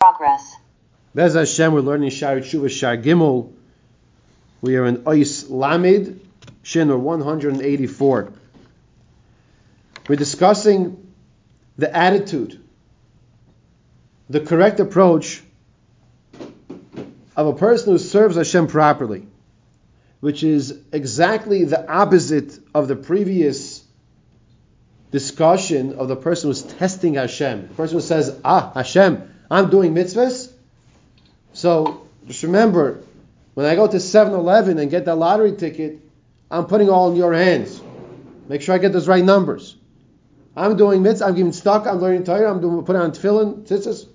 Progress. Bez Hashem, we're learning Shari Tshuva Shar Gimel. We are in Ois Lamid, Shin or 184. We're discussing the attitude, the correct approach of a person who serves Hashem properly, which is exactly the opposite of the previous discussion of the person who's testing Hashem. The person who says, Ah, Hashem, I'm doing mitzvahs. So just remember, when I go to 7 Eleven and get that lottery ticket, I'm putting all in your hands. Make sure I get those right numbers. I'm doing mitzvah, I'm giving stock, I'm learning Torah, I'm doing, putting on tefillin, tzitzis,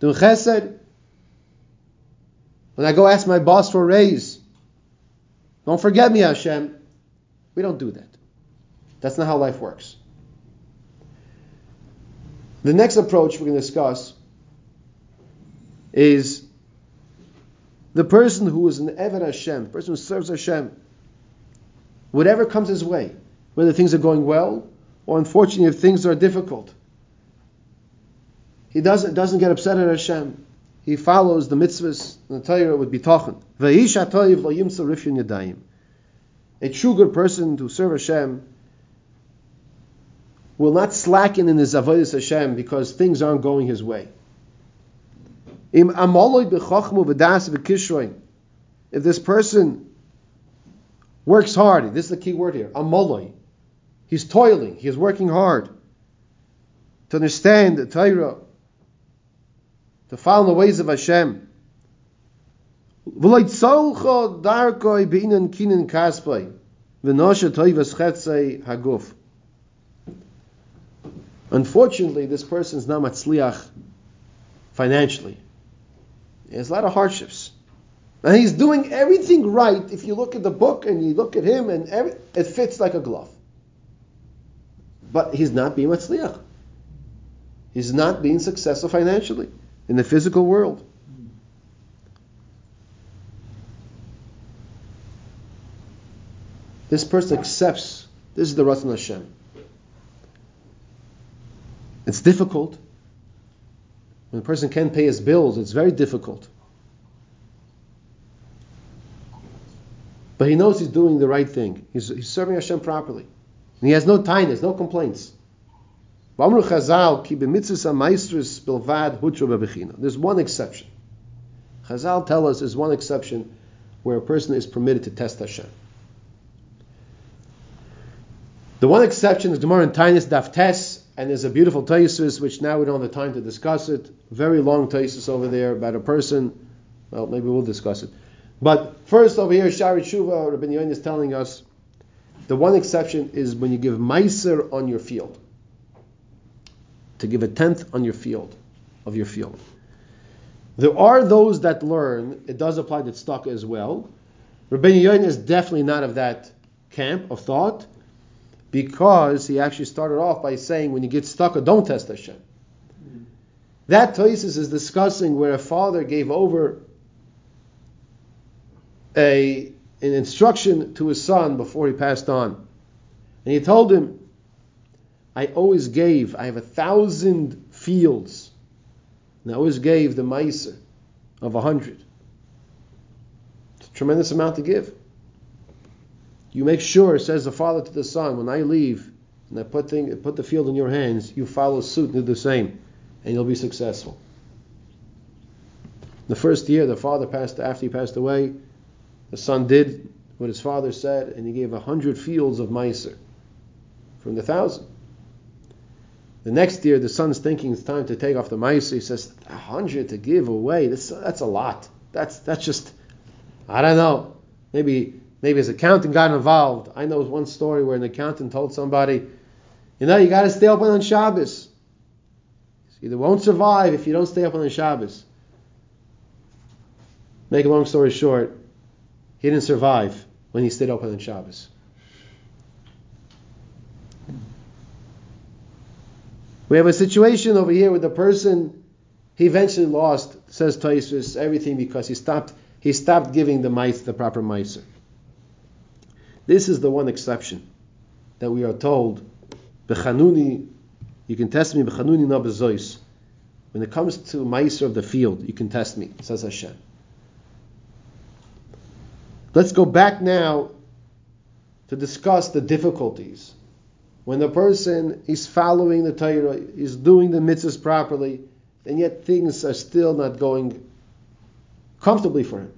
doing chesed. When I go ask my boss for a raise, don't forget me, Hashem. We don't do that. That's not how life works. The next approach we're going to discuss is the person who is an Eved Hashem, the person who serves Hashem. Whatever comes his way, whether things are going well or unfortunately if things are difficult, he doesn't, doesn't get upset at Hashem. He follows the mitzvahs and the Torah with bitachon. A true good person to serve Hashem will not slacken in his avodas Hashem because things aren't going his way. If this person works hard, this is the key word here, amoloi, he's toiling, he's working hard to understand the Torah, to follow the ways of Hashem. Unfortunately, this person is not matzliach financially. He has a lot of hardships. And he's doing everything right. If you look at the book and you look at him, and every, it fits like a glove. But he's not being matzliach. He's not being successful financially in the physical world. This person accepts this is the Ratzon Hashem. It's difficult. When a person can't pay his bills, it's very difficult. But he knows he's doing the right thing. He's, he's serving Hashem properly. And he has no tightness, no complaints. There's one exception. Chazal tell us there's one exception where a person is permitted to test Hashem. The one exception is Gemara in Tainis Daf Tes, and there's a beautiful Taisus, which now we don't have the time to discuss it. Very long Taisus over there about a person. Well, maybe we'll discuss it. But first over here, Shari Shuva, Rabbi Yoin is telling us the one exception is when you give Meiser on your field. To give a tenth on your field, of your field. There are those that learn, it does apply to tzedakah as well. Rabbi Yoin is definitely not of that camp of thought because he actually started off by saying when you get stuck, don't test Hashem. Mm-hmm. That Toisus is discussing where a father gave over a an instruction to his son before he passed on. And he told him, I always gave, I have a thousand fields. And I always gave the Meiser of a hundred. It's a tremendous amount to give. You make sure, says the father to the son, when I leave and I put, thing, put the field in your hands, you follow suit and do the same, and you'll be successful. The first year, the father passed after he passed away. The son did what his father said, and he gave a hundred fields of meiser from the thousand. The next year, the son's thinking it's time to take off the meiser. He says, "A hundred to give away? That's that's a lot. That's that's just, I don't know. Maybe maybe his accountant got involved. I know one story where an accountant told somebody, you know, you got to stay open on Shabbos. You won't survive if you don't stay open on Shabbos. Make a long story short, he didn't survive when he stayed open on Shabbos. We have a situation over here with the person he eventually lost, says Taisvis, everything because he stopped he stopped giving the mice the proper mice. This is the one exception that we are told, Bechanuni, you can test me, Bechanuni na bezois. When it comes to Meiser of the field, you can test me, says Hashem. Let's go back now to discuss the difficulties. When the person is following the Torah, is doing the mitzvahs properly, and yet things are still not going comfortably for him.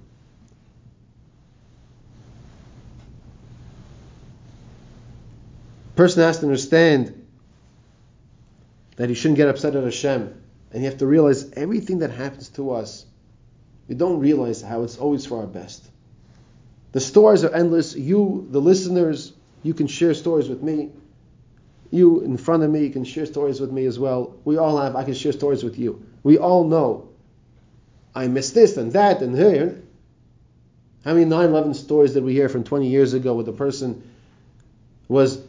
Person has to understand that he shouldn't get upset at Hashem, and you have to realize everything that happens to us, we don't realize how it's always for our best. The stories are endless. You, the listeners, you can share stories with me. You in front of me, you can share stories with me as well. We all have, I can share stories with you. We all know I missed this and that and here. How many 9 11 stories did we hear from 20 years ago where the person was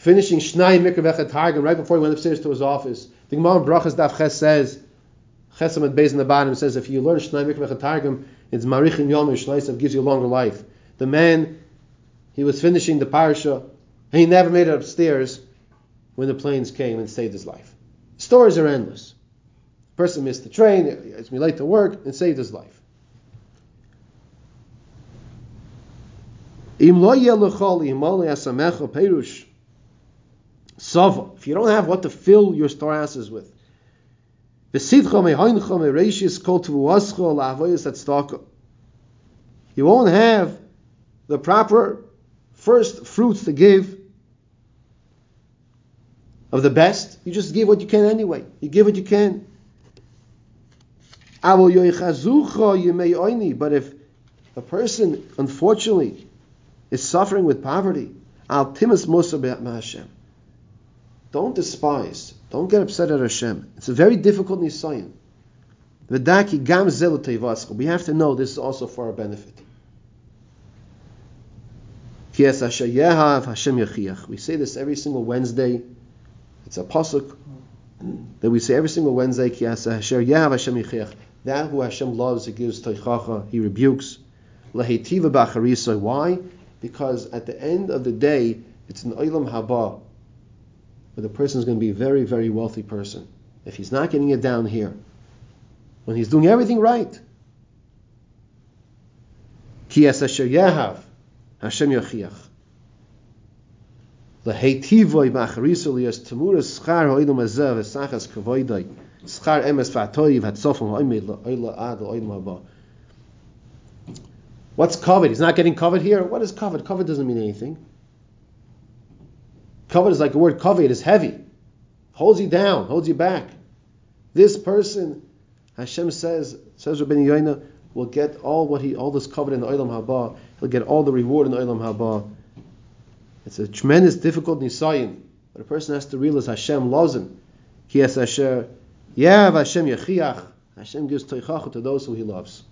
finishing Shnai Mikra Targum right before he went upstairs to his office? The Gemara Brachas Daf Ches says, Chesamad Beis in the bottom says, if you learn Shnai Mikra Targum, it's Marichin Yom Shnaisav gives you a longer life. The man, he was finishing the parasha, and he never made it upstairs when the planes came and saved his life. Stories are endless. Person missed the train, it's late to work, and saved his life. If you don't have what to fill your storehouses with, you won't have the proper first fruits to give of the best. You just give what you can anyway. You give what you can. But if a person, unfortunately, is suffering with poverty, don't despise don't get upset at Hashem. It's a very difficult nisayin. We have to know this is also for our benefit. We say this every single Wednesday. It's a pasuk that we say every single Wednesday. That who Hashem loves, He gives teichacha, He rebukes. Why? Because at the end of the day, it's an olam haba but the person is going to be a very, very wealthy person. If he's not getting it down here, when he's doing everything right, Hashem. What's covered? He's not getting covered here. What is covered? Covered doesn't mean anything. Covered is like the word covered, it is heavy. Holds you down, holds you back. This person, Hashem says, says Rabbi Yoina, will get all what he, all this covered in the Olam Haba. He'll get all the reward in the Olam Haba. It's a tremendous difficult nisayin, but a person has to realize Hashem loves him. He has Asher, Yav Hashem Yechiach. Hashem gives teichach to those who He loves.